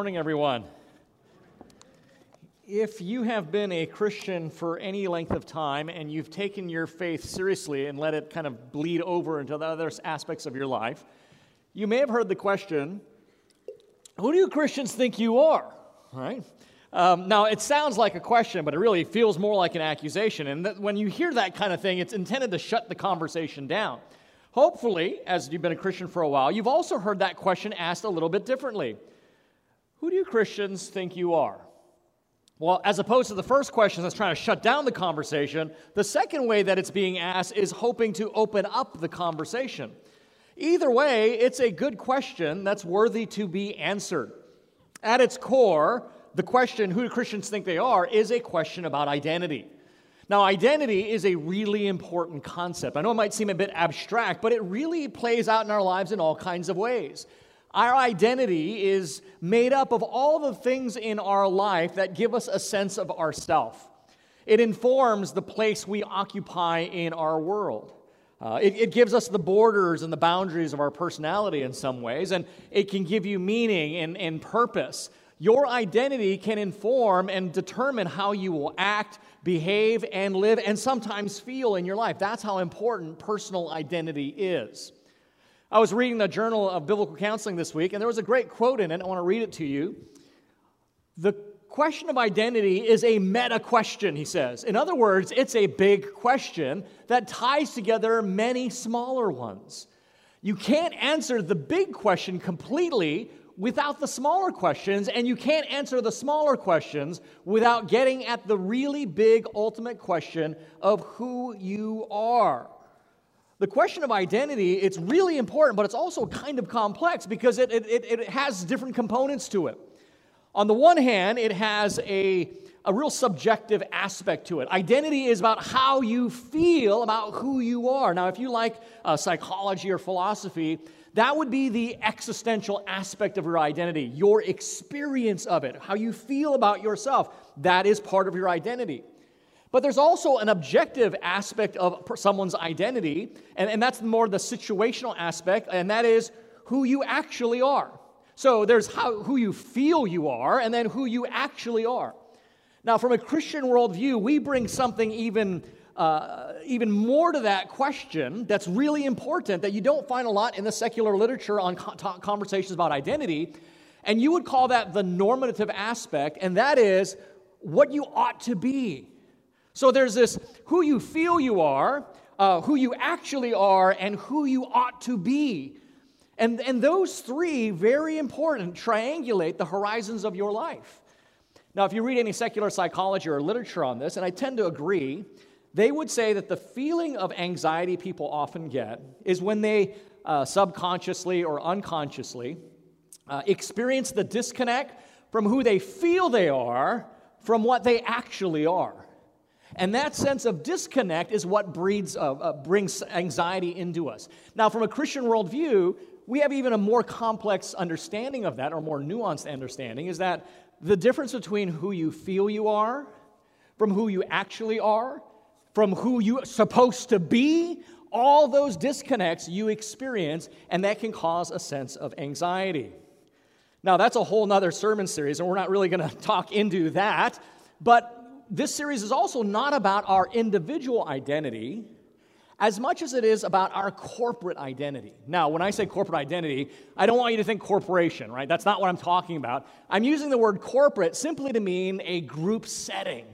morning, everyone. If you have been a Christian for any length of time and you've taken your faith seriously and let it kind of bleed over into the other aspects of your life, you may have heard the question Who do you Christians think you are? Right? Um, now, it sounds like a question, but it really feels more like an accusation. And when you hear that kind of thing, it's intended to shut the conversation down. Hopefully, as you've been a Christian for a while, you've also heard that question asked a little bit differently Who do you Christians think you are? Well, as opposed to the first question that's trying to shut down the conversation, the second way that it's being asked is hoping to open up the conversation. Either way, it's a good question that's worthy to be answered. At its core, the question, who do Christians think they are, is a question about identity. Now, identity is a really important concept. I know it might seem a bit abstract, but it really plays out in our lives in all kinds of ways. Our identity is made up of all the things in our life that give us a sense of ourself. It informs the place we occupy in our world. Uh, it, it, gives us the borders and the boundaries of our personality in some ways, and it can give you meaning and, and purpose. Your identity can inform and determine how you will act, behave, and live, and sometimes feel in your life. That's how important personal identity is. I was reading the Journal of Biblical Counseling this week, and there was a great quote in it. I want to read it to you. The question of identity is a meta question, he says. In other words, it's a big question that ties together many smaller ones. You can't answer the big question completely without the smaller questions, and you can't answer the smaller questions without getting at the really big ultimate question of who you are. The question of identity, it's really important, but it's also kind of complex because it, it, it, has different components to it. On the one hand, it has a, a real subjective aspect to it. Identity is about how you feel about who you are. Now, if you like uh, psychology or philosophy, that would be the existential aspect of your identity, your experience of it, how you feel about yourself. That is part of your identity. But there's also an objective aspect of someone's identity, and, and that's more the situational aspect, and that is who you actually are. So there's how, who you feel you are, and then who you actually are. Now, from a Christian worldview, we bring something even uh, even more to that question that's really important that you don't find a lot in the secular literature on conversations about identity. And you would call that the normative aspect, and that is what you ought to be. So there's this who you feel you are, uh, who you actually are, and who you ought to be. And, and those three, very important, triangulate the horizons of your life. Now, if you read any secular psychology or literature on this, and I tend to agree, they would say that the feeling of anxiety people often get is when they uh, subconsciously or unconsciously uh, experience the disconnect from who they feel they are from what they actually are. And that sense of disconnect is what breeds, uh, uh brings anxiety into us. Now, from a Christian worldview, we have even a more complex understanding of that, or more nuanced understanding, is that the difference between who you feel you are from who you actually are from who you're supposed to be, all those disconnects you experience, and that can cause a sense of anxiety. Now, that's a whole nother sermon series, and we're not really going to talk into that. But this series is also not about our individual identity as much as it is about our corporate identity. Now, when I say corporate identity, I don't want you to think corporation, right? That's not what I'm talking about. I'm using the word corporate simply to mean a group setting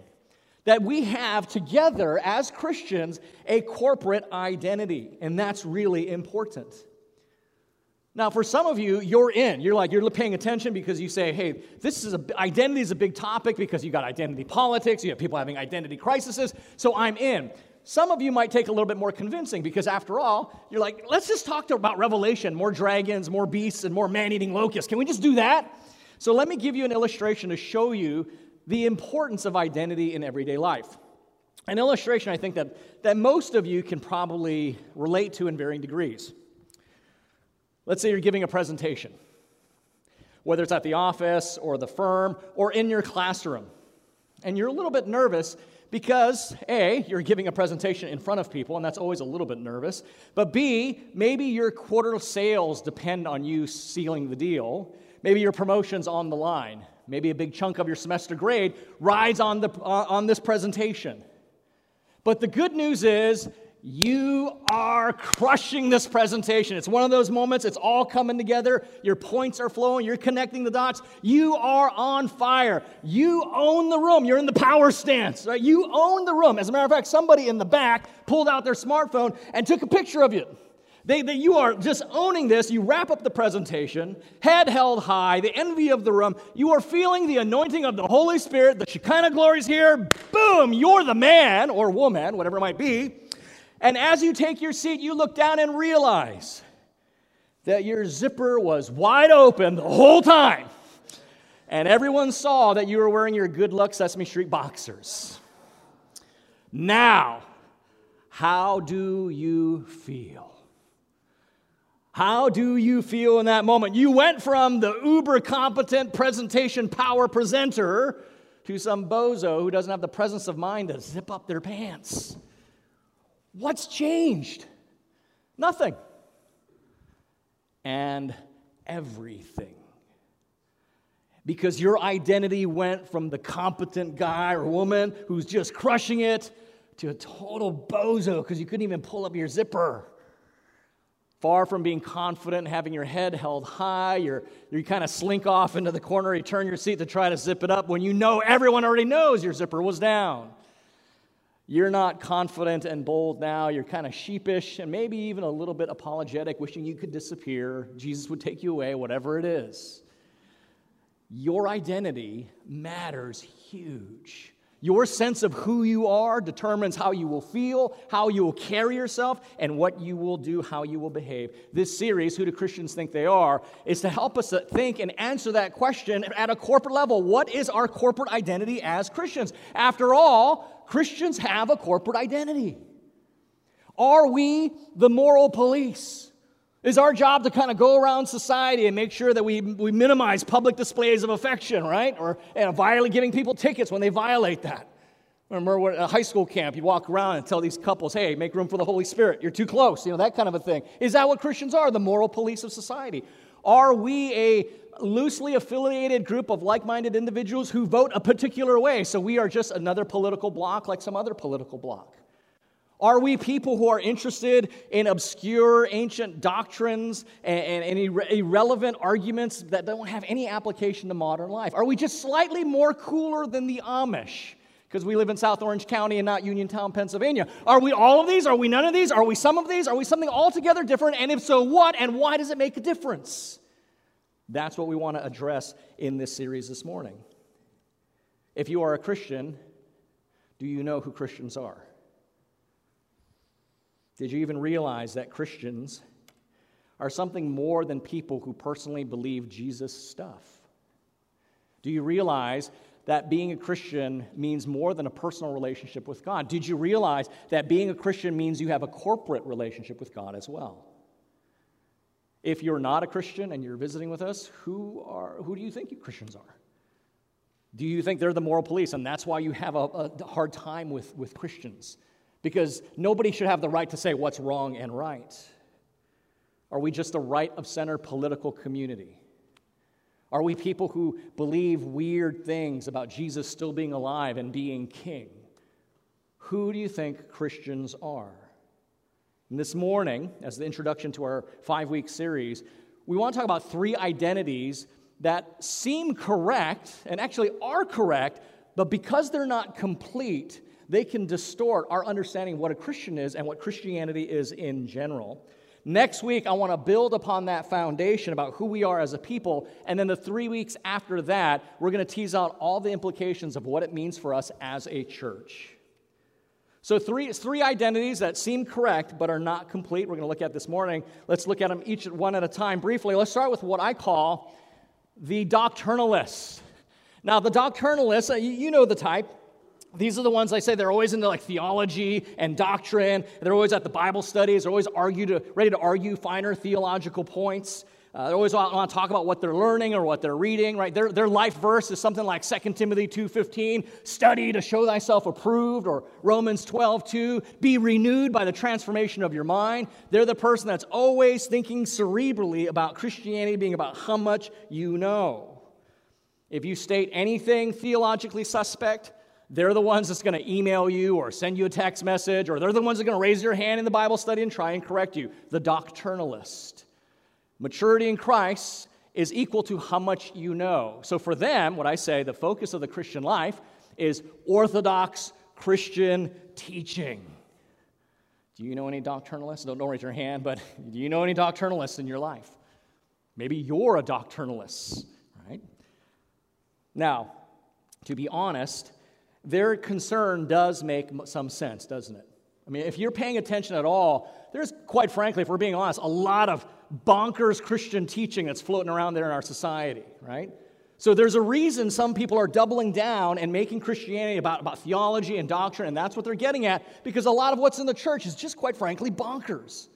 that we have together as Christians a corporate identity, and that's really important. Now, for some of you, you're in. You're like, you're paying attention because you say, hey, this is a, identity is a big topic because you got identity politics, you have people having identity crises, so I'm in. Some of you might take a little bit more convincing because, after all, you're like, let's just talk about Revelation more dragons, more beasts, and more man eating locusts. Can we just do that? So, let me give you an illustration to show you the importance of identity in everyday life. An illustration I think that, that most of you can probably relate to in varying degrees. Let's say you're giving a presentation, whether it's at the office or the firm or in your classroom, and you're a little bit nervous because A, you're giving a presentation in front of people, and that's always a little bit nervous, but B, maybe your quarter sales depend on you sealing the deal maybe your promotion's on the line. Maybe a big chunk of your semester grade rides on, the, uh, on this presentation. But the good news is you are crushing this presentation. It's one of those moments, it's all coming together. Your points are flowing, you're connecting the dots. You are on fire. You own the room. You're in the power stance, right? You own the room. As a matter of fact, somebody in the back pulled out their smartphone and took a picture of you. They, they, you are just owning this. You wrap up the presentation, head held high, the envy of the room. You are feeling the anointing of the Holy Spirit. The Shekinah glory is here. Boom, you're the man or woman, whatever it might be. And as you take your seat, you look down and realize that your zipper was wide open the whole time. And everyone saw that you were wearing your good luck Sesame Street boxers. Now, how do you feel? How do you feel in that moment? You went from the uber competent presentation power presenter to some bozo who doesn't have the presence of mind to zip up their pants. What's changed? Nothing. And everything. Because your identity went from the competent guy or woman who's just crushing it to a total bozo because you couldn't even pull up your zipper. Far from being confident, and having your head held high, you're, you kind of slink off into the corner, you turn your seat to try to zip it up when you know everyone already knows your zipper was down. You're not confident and bold now. You're kind of sheepish and maybe even a little bit apologetic, wishing you could disappear. Jesus would take you away, whatever it is. Your identity matters huge. Your sense of who you are determines how you will feel, how you will carry yourself, and what you will do, how you will behave. This series, Who Do Christians Think They Are, is to help us think and answer that question at a corporate level. What is our corporate identity as Christians? After all, Christians have a corporate identity. Are we the moral police? Is our job to kind of go around society and make sure that we, we minimize public displays of affection, right? Or you know, giving people tickets when they violate that. Remember at a high school camp, you walk around and tell these couples, hey, make room for the Holy Spirit. You're too close, you know, that kind of a thing. Is that what Christians are, the moral police of society? Are we a loosely affiliated group of like minded individuals who vote a particular way? So we are just another political bloc like some other political bloc? Are we people who are interested in obscure ancient doctrines and, and, and irre- irrelevant arguments that don't have any application to modern life? Are we just slightly more cooler than the Amish? Because we live in South Orange County and not Uniontown, Pennsylvania. Are we all of these? Are we none of these? Are we some of these? Are we something altogether different? And if so, what? And why does it make a difference? That's what we want to address in this series this morning. If you are a Christian, do you know who Christians are? Did you even realize that Christians are something more than people who personally believe Jesus stuff? Do you realize that being a Christian means more than a personal relationship with God? Did you realize that being a Christian means you have a corporate relationship with God as well? If you're not a Christian and you're visiting with us, who, are, who do you think you Christians are? Do you think they're the moral police and that's why you have a, a hard time with, with Christians? because nobody should have the right to say what's wrong and right. Are we just a right of center political community? Are we people who believe weird things about Jesus still being alive and being king? Who do you think Christians are? And this morning, as the introduction to our five week series, we want to talk about three identities that seem correct and actually are correct, but because they're not complete, they can distort our understanding of what a Christian is and what Christianity is in general. Next week, I want to build upon that foundation about who we are as a people. And then the three weeks after that, we're going to tease out all the implications of what it means for us as a church. So, three, three identities that seem correct but are not complete. We're going to look at this morning. Let's look at them each one at a time briefly. Let's start with what I call the doctrinalists. Now, the doctrinalists, uh, you know the type. These are the ones I say they're always into like theology and doctrine. They're always at the Bible studies. They're always argue to, ready to argue finer theological points. Uh, they always want to talk about what they're learning or what they're reading, right? Their, their life verse is something like 2 Timothy 2.15, study to show thyself approved, or Romans 12.2, be renewed by the transformation of your mind. They're the person that's always thinking cerebrally about Christianity being about how much you know. If you state anything theologically suspect, they're the ones that's going to email you or send you a text message, or they're the ones that are going to raise your hand in the Bible study and try and correct you. The doctrinalist. Maturity in Christ is equal to how much you know. So for them, what I say, the focus of the Christian life is orthodox Christian teaching. Do you know any doctrinalists? Don't, don't raise your hand, but do you know any doctrinalists in your life? Maybe you're a doctrinalist, right? Now, to be honest, their concern does make some sense, doesn't it? I mean, if you're paying attention at all, there's, quite frankly, if we're being honest, a lot of bonkers Christian teaching that's floating around there in our society, right? So there's a reason some people are doubling down and making Christianity about, about theology and doctrine, and that's what they're getting at, because a lot of what's in the church is just, quite frankly, bonkers.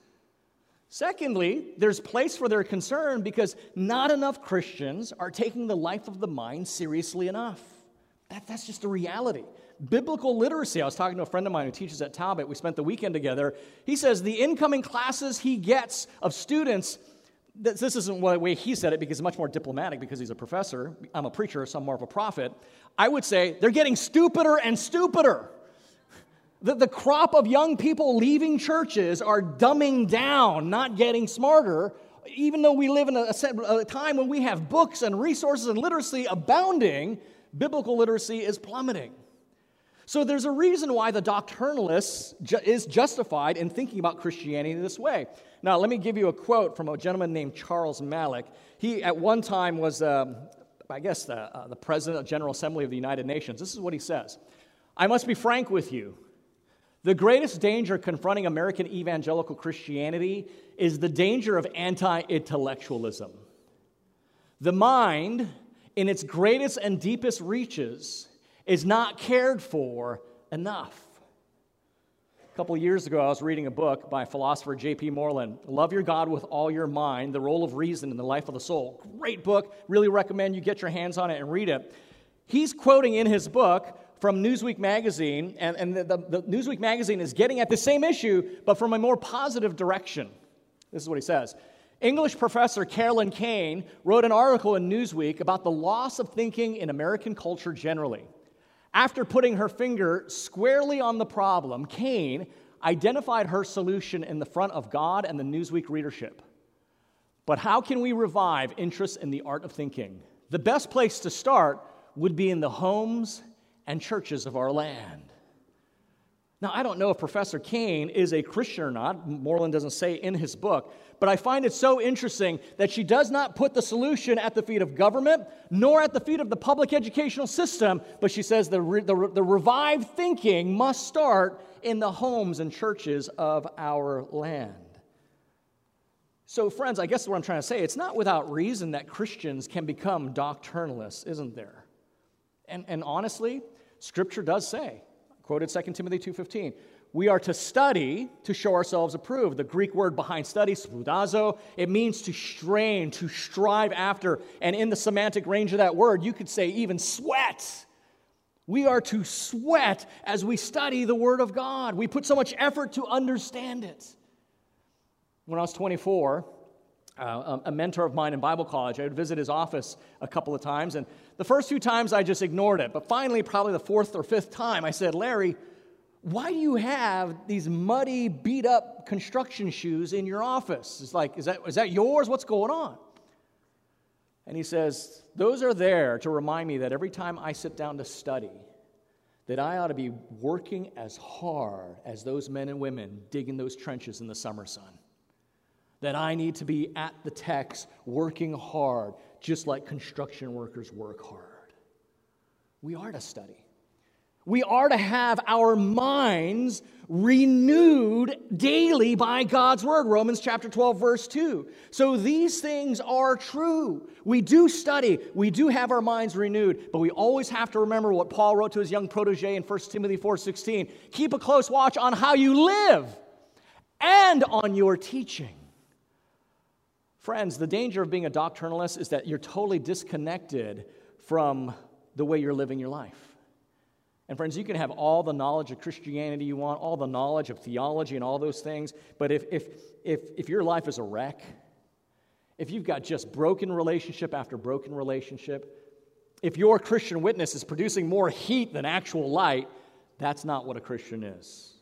Secondly, there's place for their concern because not enough Christians are taking the life of the mind seriously enough. That, that's just the reality. Biblical literacy. I was talking to a friend of mine who teaches at Talbot. We spent the weekend together. He says the incoming classes he gets of students, this isn't the way he said it because it's much more diplomatic because he's a professor. I'm a preacher, so I'm more of a prophet. I would say they're getting stupider and stupider. The, the crop of young people leaving churches are dumbing down, not getting smarter, even though we live in a, a, time when we have books and resources and literacy abounding biblical literacy is plummeting. So there's a reason why the doctrinalist ju- is justified in thinking about Christianity this way. Now, let me give you a quote from a gentleman named Charles Malik. He, at one time, was, um, I guess, the, uh, the president of General Assembly of the United Nations. This is what he says I must be frank with you. The greatest danger confronting American evangelical Christianity is the danger of anti intellectualism. The mind in its greatest and deepest reaches is not cared for enough. A couple years ago, I was reading a book by philosopher J.P. Moreland, Love Your God with All Your Mind The Role of Reason in the Life of the Soul. Great book. Really recommend you get your hands on it and read it. He's quoting in his book from Newsweek magazine, and, and the, the, the Newsweek magazine is getting at the same issue, but from a more positive direction. This is what he says English professor Carolyn Kane wrote an article in Newsweek about the loss of thinking in American culture generally. After putting her finger squarely on the problem, Kane identified her solution in the front of God and the Newsweek readership. But how can we revive interest in the art of thinking? The best place to start would be in the homes and churches of our land. Now, I don't know if Professor Kane is a Christian or not. Moreland doesn't say in his book, but I find it so interesting that she does not put the solution at the feet of government nor at the feet of the public educational system, but she says the, re- the, the revived thinking must start in the homes and churches of our land. So, friends, I guess what I'm trying to say, it's not without reason that Christians can become doctrinalists, isn't there? And, and honestly, Scripture does say, quoted 2 Timothy 2.15, we are to study to show ourselves approved. The Greek word behind study, spoudazo, it means to strain, to strive after. And in the semantic range of that word, you could say even sweat. We are to sweat as we study the Word of God. We put so much effort to understand it. When I was 24, uh, a mentor of mine in Bible college, I would visit his office a couple of times. And the first few times I just ignored it. But finally, probably the fourth or fifth time, I said, Larry, why do you have these muddy, beat up construction shoes in your office? It's like, is that, is that yours? What's going on? And he says, Those are there to remind me that every time I sit down to study, that I ought to be working as hard as those men and women digging those trenches in the summer sun. That I need to be at the text working hard, just like construction workers work hard. We are to study. We are to have our minds renewed daily by God's word. Romans chapter 12, verse 2. So these things are true. We do study, we do have our minds renewed, but we always have to remember what Paul wrote to his young protege in 1 Timothy 4:16. Keep a close watch on how you live and on your teaching. Friends, the danger of being a doctrinalist is that you're totally disconnected from the way you're living your life. And friends, you can have all the knowledge of Christianity you want, all the knowledge of theology and all those things, but if, if, if, if your life is a wreck, if you've got just broken relationship after broken relationship, if your Christian witness is producing more heat than actual light, that's not what a Christian is.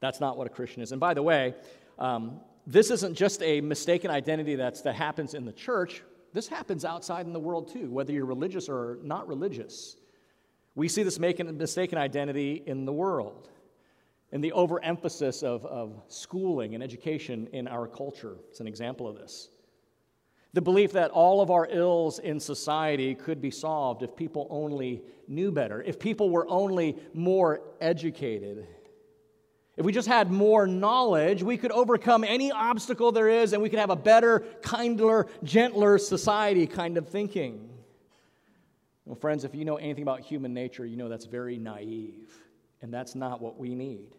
That's not what a Christian is. And by the way, um, this isn't just a mistaken identity that's, that happens in the church. This happens outside in the world too, whether you're religious or not religious. We see this mistaken identity in the world, in the overemphasis of, of schooling and education in our culture. It's an example of this. The belief that all of our ills in society could be solved if people only knew better, if people were only more educated. If we just had more knowledge, we could overcome any obstacle there is and we could have a better, kinder, gentler society kind of thinking. Well, friends, if you know anything about human nature, you know that's very naive, and that's not what we need.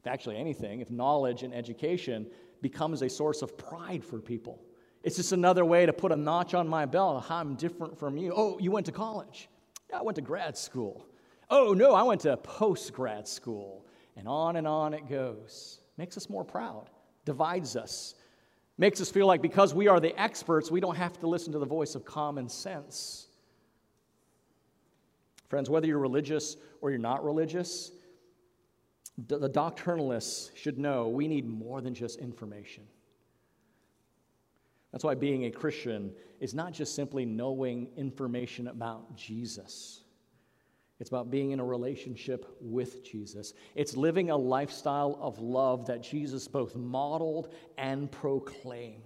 If actually anything, if knowledge and education becomes a source of pride for people, it's just another way to put a notch on my belt. I'm different from you. Oh, you went to college. Yeah, I went to grad school. Oh, no, I went to post grad school. And on and on it goes. Makes us more proud, divides us, makes us feel like because we are the experts, we don't have to listen to the voice of common sense. Friends, whether you're religious or you're not religious, the doctrinalists should know we need more than just information. That's why being a Christian is not just simply knowing information about Jesus. It's about being in a relationship with Jesus. It's living a lifestyle of love that Jesus both modeled and proclaimed.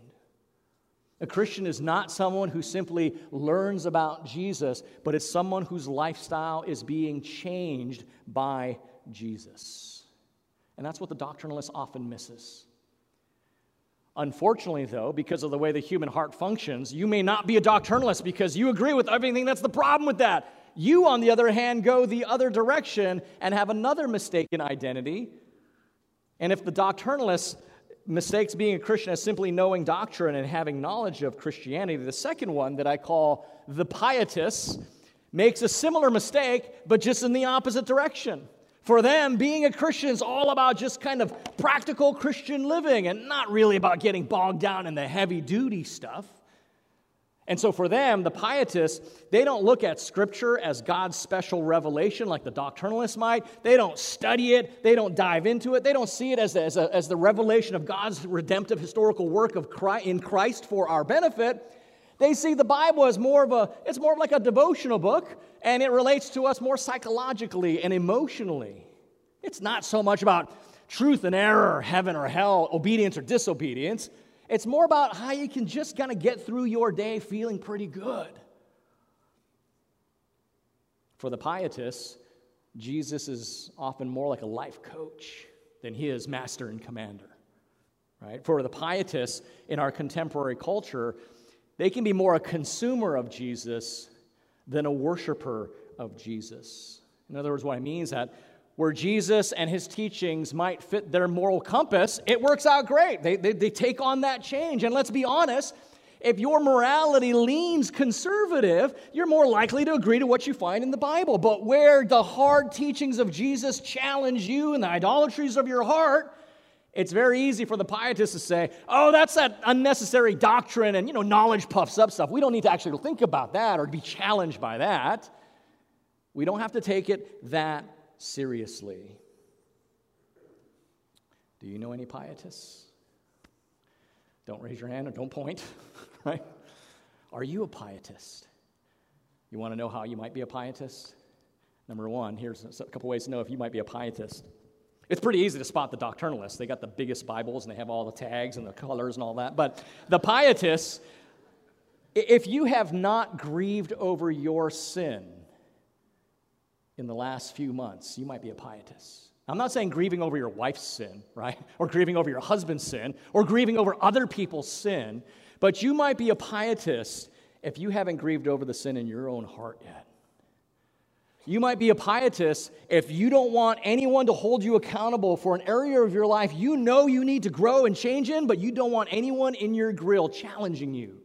A Christian is not someone who simply learns about Jesus, but it's someone whose lifestyle is being changed by Jesus. And that's what the doctrinalist often misses. Unfortunately, though, because of the way the human heart functions, you may not be a doctrinalist because you agree with everything. That's the problem with that. You, on the other hand, go the other direction and have another mistaken identity. And if the doctrinalist mistakes being a Christian as simply knowing doctrine and having knowledge of Christianity. The second one, that I call the pietists, makes a similar mistake, but just in the opposite direction. For them, being a Christian is all about just kind of practical Christian living and not really about getting bogged down in the heavy duty stuff. And so for them, the pietists, they don't look at Scripture as God's special revelation like the doctrinalists might. They don't study it, they don't dive into it, they don't see it as, as, a, as the revelation of God's redemptive historical work of Christ, in Christ for our benefit. They see the Bible as more of a, it's more like a devotional book, and it relates to us more psychologically and emotionally. It's not so much about truth and error, heaven or hell, obedience or disobedience. It's more about how you can just kind of get through your day feeling pretty good. For the pietists, Jesus is often more like a life coach than he is master and commander. Right? For the pietists in our contemporary culture, they can be more a consumer of Jesus than a worshiper of Jesus. In other words, what I mean is that where Jesus and his teachings might fit their moral compass, it works out great. They, they, they, take on that change. And let's be honest, if your morality leans conservative, you're more likely to agree to what you find in the Bible. But where the hard teachings of Jesus challenge you and the idolatries of your heart, it's very easy for the pietists to say, oh, that's that unnecessary doctrine and, you know, knowledge puffs up stuff. We don't need to actually think about that or be challenged by that. We don't have to take it that seriously. Do you know any pietists? Don't raise your hand or don't point, right? Are you a pietist? You want to know how you might be a pietist? Number one, here's a couple ways to know if you might be a pietist. It's pretty easy to spot the doctrinalists. They got the biggest Bibles and they have all the tags and the colors and all that. But the pietists, if you have not grieved over your sin, in the last few months, you might be a pietist. I'm not saying grieving over your wife's sin, right? Or grieving over your husband's sin, or grieving over other people's sin, but you might be a pietist if you haven't grieved over the sin in your own heart yet. You might be a pietist if you don't want anyone to hold you accountable for an area of your life you know you need to grow and change in, but you don't want anyone in your grill challenging you.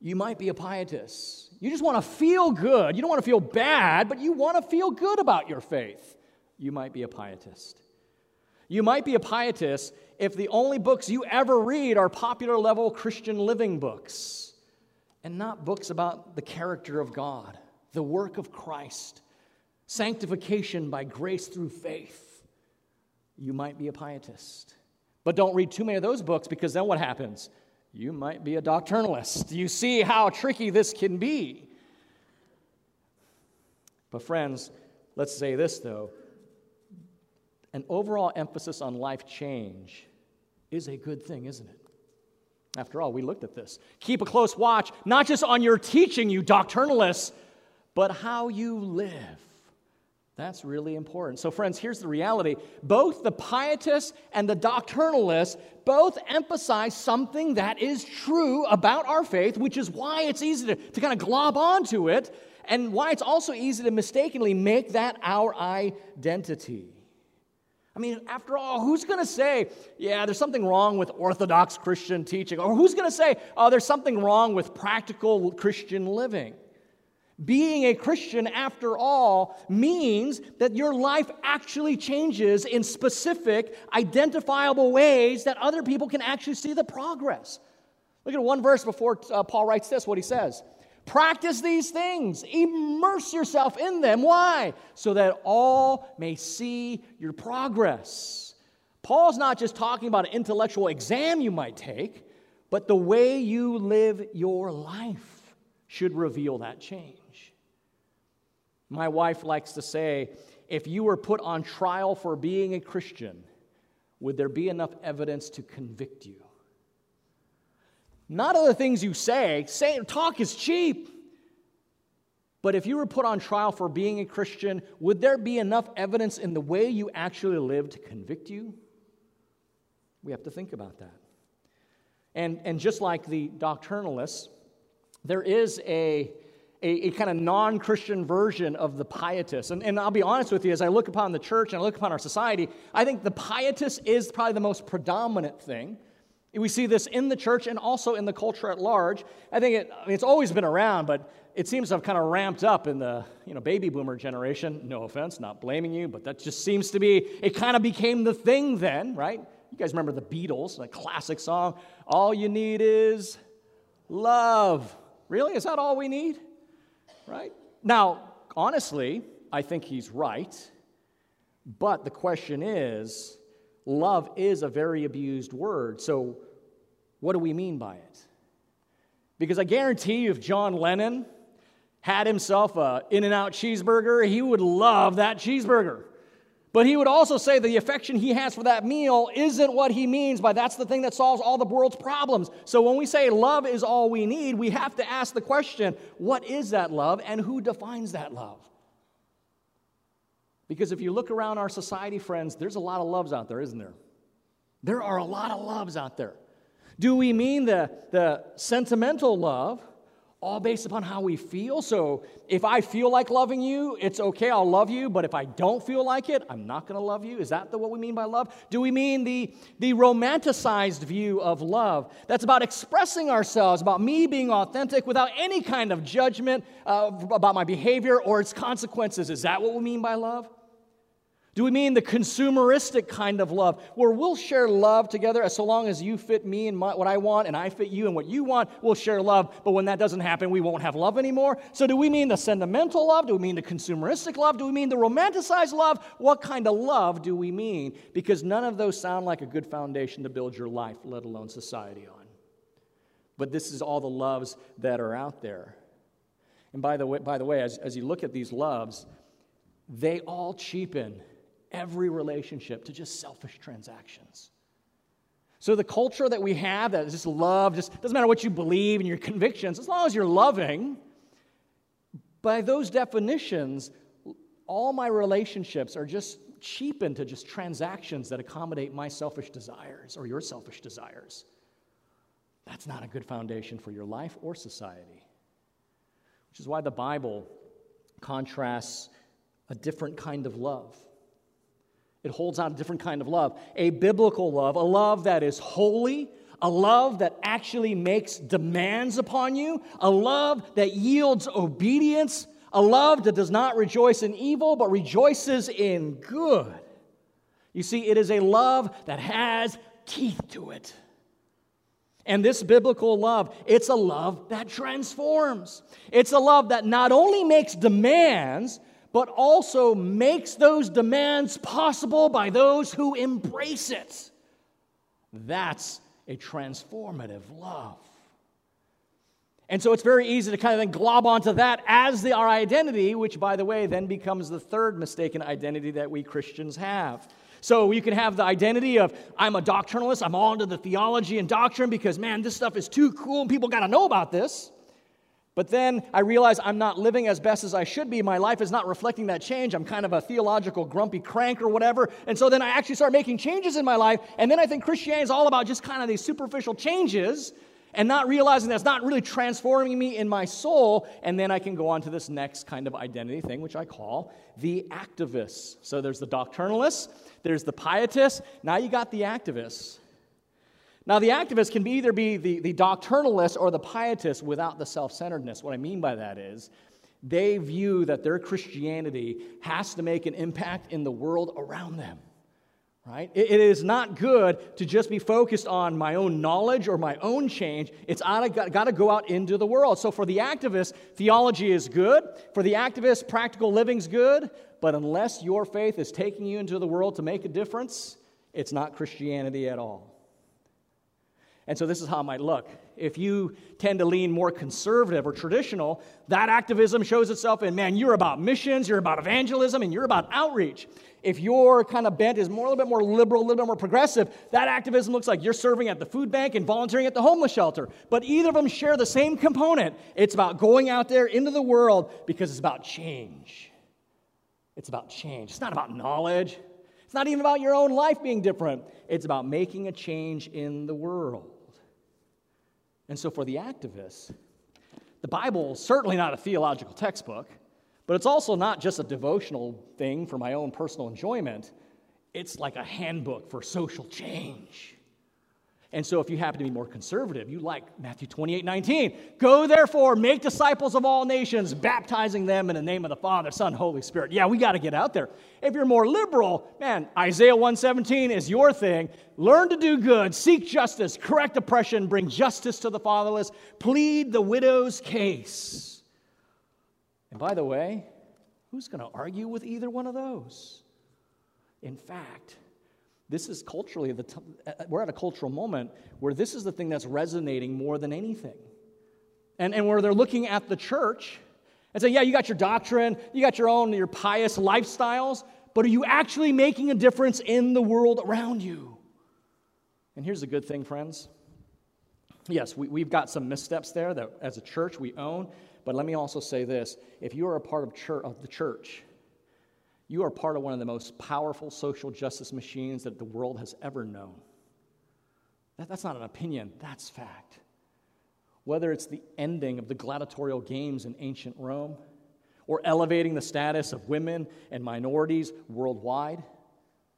You might be a pietist. You just want to feel good. You don't want to feel bad, but you want to feel good about your faith. You might be a pietist. You might be a pietist if the only books you ever read are popular level Christian living books and not books about the character of God the work of Christ, sanctification by grace through faith, you might be a pietist. But don't read too many of those books because then what happens? You might be a doctrinalist. You see how tricky this can be. But, friends, let's say this though an overall emphasis on life change is a good thing, isn't it? After all, we looked at this. Keep a close watch, not just on your teaching, you doctrinalists, but how you live. That's really important. So, friends, here's the reality both the pietists and the doctrinalists both emphasize something that is true about our faith, which is why it's easy to, to kind of glob onto it, and why it's also easy to mistakenly make that our identity. I mean, after all, who's going to say, yeah, there's something wrong with Orthodox Christian teaching? Or who's going to say, oh, there's something wrong with practical Christian living? Being a Christian, after all, means that your life actually changes in specific, identifiable ways that other people can actually see the progress. Look at one verse before uh, Paul writes this what he says Practice these things, immerse yourself in them. Why? So that all may see your progress. Paul's not just talking about an intellectual exam you might take, but the way you live your life should reveal that change. My wife likes to say, if you were put on trial for being a Christian, would there be enough evidence to convict you? Not of the things you say. Say talk is cheap. But if you were put on trial for being a Christian, would there be enough evidence in the way you actually live to convict you? We have to think about that. And, and just like the doctrinalists, there is a a, a kind of non Christian version of the pietist. And, and I'll be honest with you, as I look upon the church and I look upon our society, I think the pietist is probably the most predominant thing. We see this in the church and also in the culture at large. I think it, I mean, it's always been around, but it seems to have kind of ramped up in the you know, baby boomer generation. No offense, not blaming you, but that just seems to be, it kind of became the thing then, right? You guys remember the Beatles, a classic song, All You Need Is Love. Really? Is that all we need? Right? Now, honestly, I think he's right. But the question is love is a very abused word. So, what do we mean by it? Because I guarantee you, if John Lennon had himself a In N Out cheeseburger, he would love that cheeseburger. But he would also say the affection he has for that meal isn't what he means by that's the thing that solves all the world's problems. So when we say love is all we need, we have to ask the question what is that love and who defines that love? Because if you look around our society, friends, there's a lot of loves out there, isn't there? There are a lot of loves out there. Do we mean the, the sentimental love? All based upon how we feel. So if I feel like loving you, it's okay, I'll love you. But if I don't feel like it, I'm not going to love you. Is that the, what we mean by love? Do we mean the, the romanticized view of love? That's about expressing ourselves, about me being authentic without any kind of judgment uh, about my behavior or its consequences. Is that what we mean by love? Do we mean the consumeristic kind of love, where we'll share love together as so long as you fit me and my, what I want and I fit you and what you want, we'll share love. But when that doesn't happen, we won't have love anymore. So, do we mean the sentimental love? Do we mean the consumeristic love? Do we mean the romanticized love? What kind of love do we mean? Because none of those sound like a good foundation to build your life, let alone society on. But this is all the loves that are out there. And by the way, by the way as, as you look at these loves, they all cheapen every relationship to just selfish transactions. So the culture that we have that is just love, just doesn't matter what you believe and your convictions, as long as you're loving, by those definitions, all my relationships are just cheapened to just transactions that accommodate my selfish desires or your selfish desires. That's not a good foundation for your life or society. Which is why the Bible contrasts a different kind of love. It holds out a different kind of love, a biblical love, a love that is holy, a love that actually makes demands upon you, a love that yields obedience, a love that does not rejoice in evil but rejoices in good. You see, it is a love that has teeth to it. And this biblical love, it's a love that transforms. It's a love that not only makes demands, but also makes those demands possible by those who embrace it. That's a transformative love. And so it's very easy to kind of then glob onto that as the, our identity, which, by the way, then becomes the third mistaken identity that we Christians have. So you can have the identity of, I'm a doctrinalist, I'm all into the theology and doctrine because, man, this stuff is too cool and people got to know about this. But then I realize I'm not living as best as I should be. My life is not reflecting that change. I'm kind of a theological grumpy crank or whatever. And so then I actually start making changes in my life. And then I think Christianity is all about just kind of these superficial changes and not realizing that's not really transforming me in my soul. And then I can go on to this next kind of identity thing, which I call the activists. So there's the doctrinalists, there's the pietists, now you got the activists. Now, the activists can be either be the, the doctrinalist or the pietist without the self centeredness. What I mean by that is they view that their Christianity has to make an impact in the world around them right? It is not good to just be focused on my own knowledge or my own change. It's got to go out into the world. So for the activist, theology is good. For the activist, practical living's good. But unless your faith is taking you into the world to make a difference, it's not Christianity at all. And so this is how it might look. If you tend to lean more conservative or traditional, that activism shows itself in, man, you're about missions, you're about evangelism, and you're about outreach. If your kind of bent is more, a little bit more liberal, a little bit more progressive, that activism looks like you're serving at the food bank and volunteering at the homeless shelter. But either of them share the same component. It's about going out there into the world because it's about change. It's about change. It's not about knowledge. It's not even about your own life being different. It's about making a change in the world. And so for the activists, the Bible is certainly not a theological textbook. But it's also not just a devotional thing for my own personal enjoyment, it's like a handbook for social change. And so, if you happen to be more conservative, you like Matthew 28 19. Go therefore, make disciples of all nations, baptizing them in the name of the Father, Son, Holy Spirit. Yeah, we got to get out there. If you're more liberal, man, Isaiah 117 is your thing. Learn to do good, seek justice, correct oppression, bring justice to the fatherless, plead the widow's case. And by the way, who's going to argue with either one of those? In fact, this is culturally, the t- uh, we're at a cultural moment where this is the thing that's resonating more than anything. And, and where they're looking at the church and say, yeah, you got your doctrine, you got your own, your pious lifestyles, but are you actually making a difference in the world around you? And here's the good thing, friends. Yes, we, we've got some missteps there that as a church we own, but let me also say this if you are a part of, church, of the church, you are part of one of the most powerful social justice machines that the world has ever known. That, that's not an opinion, that's fact. Whether it's the ending of the gladiatorial games in ancient Rome, or elevating the status of women and minorities worldwide,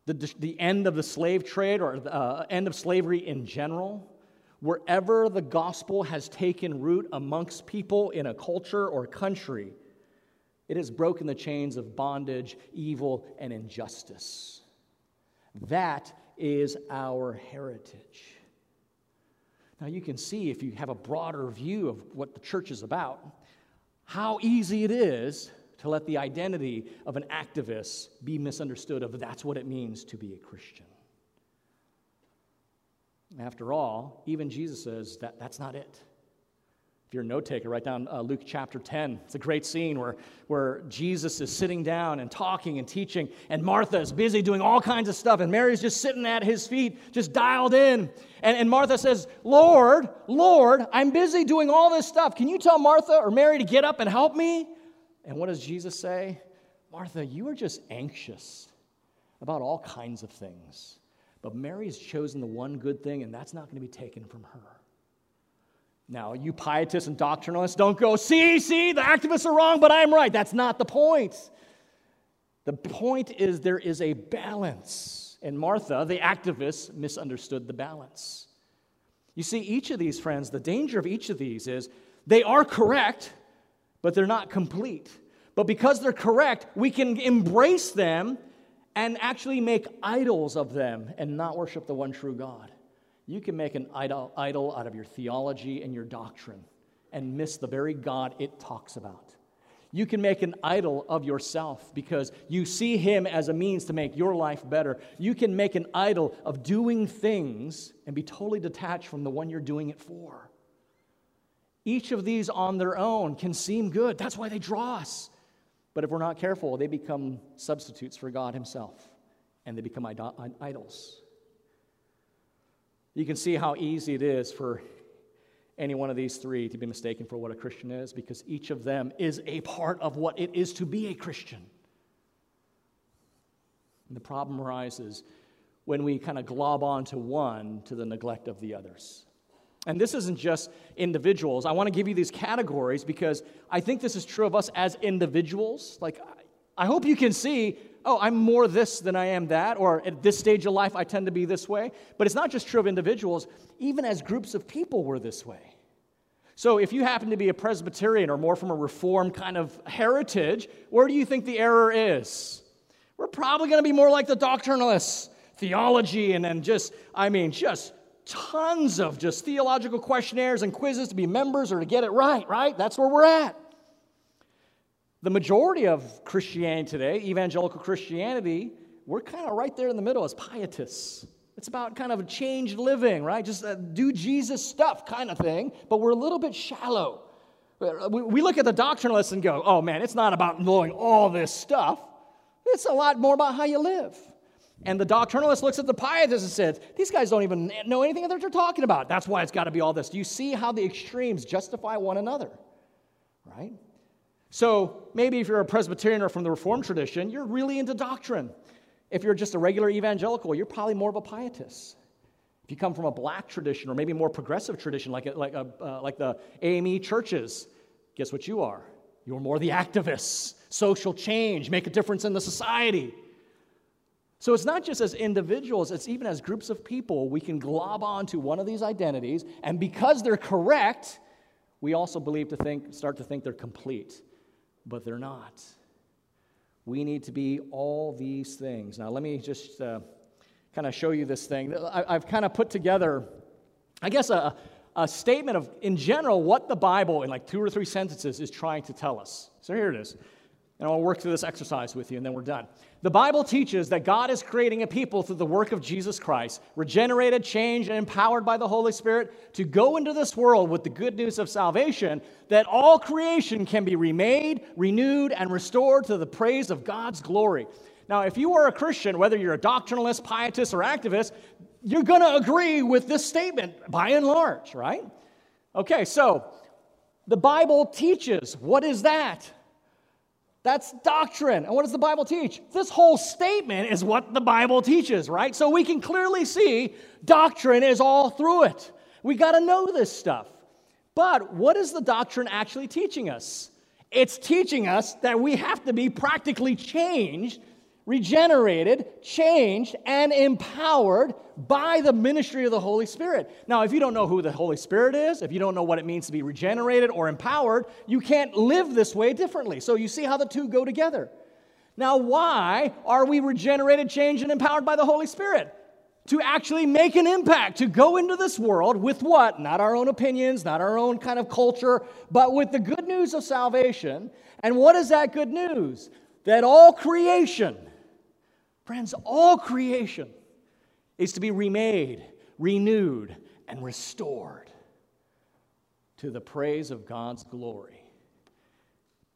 the, the end of the slave trade or the uh, end of slavery in general, wherever the gospel has taken root amongst people in a culture or country, it has broken the chains of bondage, evil, and injustice. That is our heritage. Now, you can see if you have a broader view of what the church is about, how easy it is to let the identity of an activist be misunderstood of that's what it means to be a Christian. After all, even Jesus says that that's not it. If you're a note taker, write down uh, Luke chapter 10. It's a great scene where, where Jesus is sitting down and talking and teaching, and Martha is busy doing all kinds of stuff, and Mary's just sitting at his feet, just dialed in. And, and Martha says, Lord, Lord, I'm busy doing all this stuff. Can you tell Martha or Mary to get up and help me? And what does Jesus say? Martha, you are just anxious about all kinds of things. But Mary's chosen the one good thing, and that's not going to be taken from her. Now, you pietists and doctrinalists don't go, see, see, the activists are wrong, but I'm right. That's not the point. The point is there is a balance. And Martha, the activist, misunderstood the balance. You see, each of these friends, the danger of each of these is they are correct, but they're not complete. But because they're correct, we can embrace them and actually make idols of them and not worship the one true God. You can make an idol, idol out of your theology and your doctrine and miss the very God it talks about. You can make an idol of yourself because you see Him as a means to make your life better. You can make an idol of doing things and be totally detached from the one you're doing it for. Each of these on their own can seem good. That's why they draw us. But if we're not careful, they become substitutes for God Himself and they become idols. You can see how easy it is for any one of these three to be mistaken for what a Christian is because each of them is a part of what it is to be a Christian. And the problem arises when we kind of glob onto one to the neglect of the others. And this isn't just individuals. I want to give you these categories because I think this is true of us as individuals. Like, I hope you can see, oh, I'm more this than I am that, or at this stage of life, I tend to be this way. But it's not just true of individuals, even as groups of people, we're this way. So if you happen to be a Presbyterian or more from a Reformed kind of heritage, where do you think the error is? We're probably going to be more like the doctrinalists, theology, and then just, I mean, just tons of just theological questionnaires and quizzes to be members or to get it right, right? That's where we're at. The majority of Christianity today, evangelical Christianity, we're kind of right there in the middle as pietists. It's about kind of a changed living, right? Just do Jesus stuff kind of thing, but we're a little bit shallow. We look at the doctrinalists and go, oh man, it's not about knowing all this stuff. It's a lot more about how you live. And the doctrinalist looks at the pietist and says, These guys don't even know anything that they're talking about. That's why it's got to be all this. Do you see how the extremes justify one another? Right? So maybe if you're a Presbyterian or from the Reformed tradition, you're really into doctrine. If you're just a regular evangelical, you're probably more of a pietist. If you come from a black tradition or maybe more progressive tradition, like, like, a, uh, like the AME churches, guess what you are? You're more the activists, social change, make a difference in the society. So it's not just as individuals, it's even as groups of people, we can glob onto one of these identities, and because they're correct, we also believe to think, start to think they're complete, but they're not. We need to be all these things. Now, let me just uh, kind of show you this thing. I, have kind of put together, I guess, a, a statement of, in general, what the Bible, in like two or three sentences, is trying to tell us. So here it is. And I'll work through this exercise with you, and then we're done. The Bible teaches that God is creating a people through the work of Jesus Christ, regenerated, changed, and empowered by the Holy Spirit to go into this world with the good news of salvation, that all creation can be remade, renewed, and restored to the praise of God's glory. Now, if you are a Christian, whether you're a doctrinalist, pietist, or activist, you're going to agree with this statement by and large, right? Okay, so the Bible teaches. What is that? That's doctrine. And what does the Bible teach? This whole statement is what the Bible teaches, right? So we can clearly see doctrine is all through it. We got to know this stuff. But what is the doctrine actually teaching us? It's teaching us that we have to be practically changed regenerated, changed, and empowered by the ministry of the Holy Spirit. Now, if you don't know who the Holy Spirit is, if you don't know what it means to be regenerated or empowered, you can't live this way differently. So you see how the two go together. Now, why are we regenerated, changed, and empowered by the Holy Spirit? To actually make an impact, to go into this world with what? Not our own opinions, not our own kind of culture, but with the good news of salvation. And what is that good news? That all creation, Friends, all creation is to be remade, renewed, and restored to the praise of God's glory.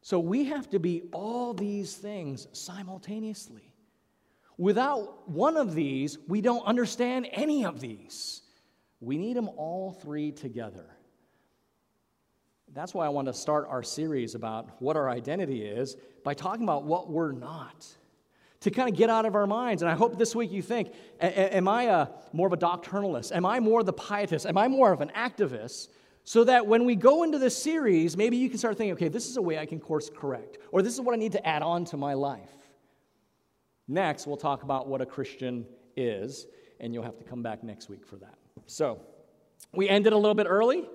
So we have to be all these things simultaneously. Without one of these, we don't understand any of these. We need them all three together. That's why I want to start our series about what our identity is by talking about what we're not to kind of get out of our minds. And I hope this week you think, am I a, more of a doctrinalist? Am I more the pietist? Am I more of an activist? So that when we go into this series, maybe you can start thinking, okay, this is a way I can course correct, or this is what I need to add on to my life. Next, we'll talk about what a Christian is, and you'll have to come back next week for that. So, we ended a little bit early,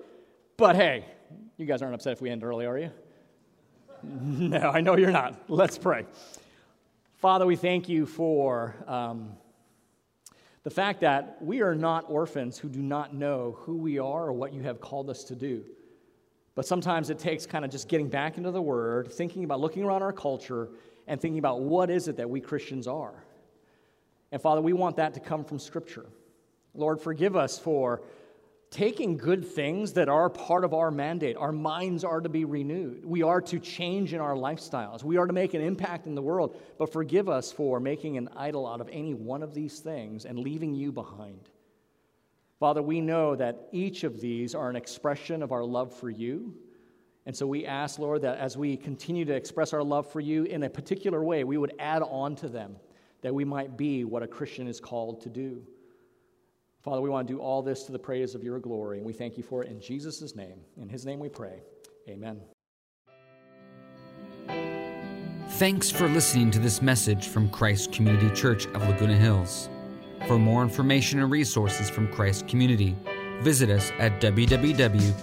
but hey, you guys aren't upset if we end early, are you? no, I know you're not. Let's pray. Father, we thank you for um, the fact that we are not orphans who do not know who we are or what you have called us to do. But sometimes it takes kind of just getting back into the Word, thinking about looking around our culture, and thinking about what is it that we Christians are. And Father, we want that to come from Scripture. Lord, forgive us for taking good things that are part of our mandate. Our minds are to be renewed. We are to change in our lifestyles. We are to make an impact in the world. But forgive us for making an idol out of any one of these things and leaving you behind. Father, we know that each of these are an expression of our love for you. And so we ask, Lord, that as we continue to express our love for you in a particular way, we would add on to them that we might be what a Christian is called to do. Father, we want to do all this to the praise of your glory, and we thank you for it in Jesus' name. In his name we pray. Amen. Thanks for listening to this message from Christ Community Church of Laguna Hills. For more information and resources from Christ Community, visit us at www.ccclh.org.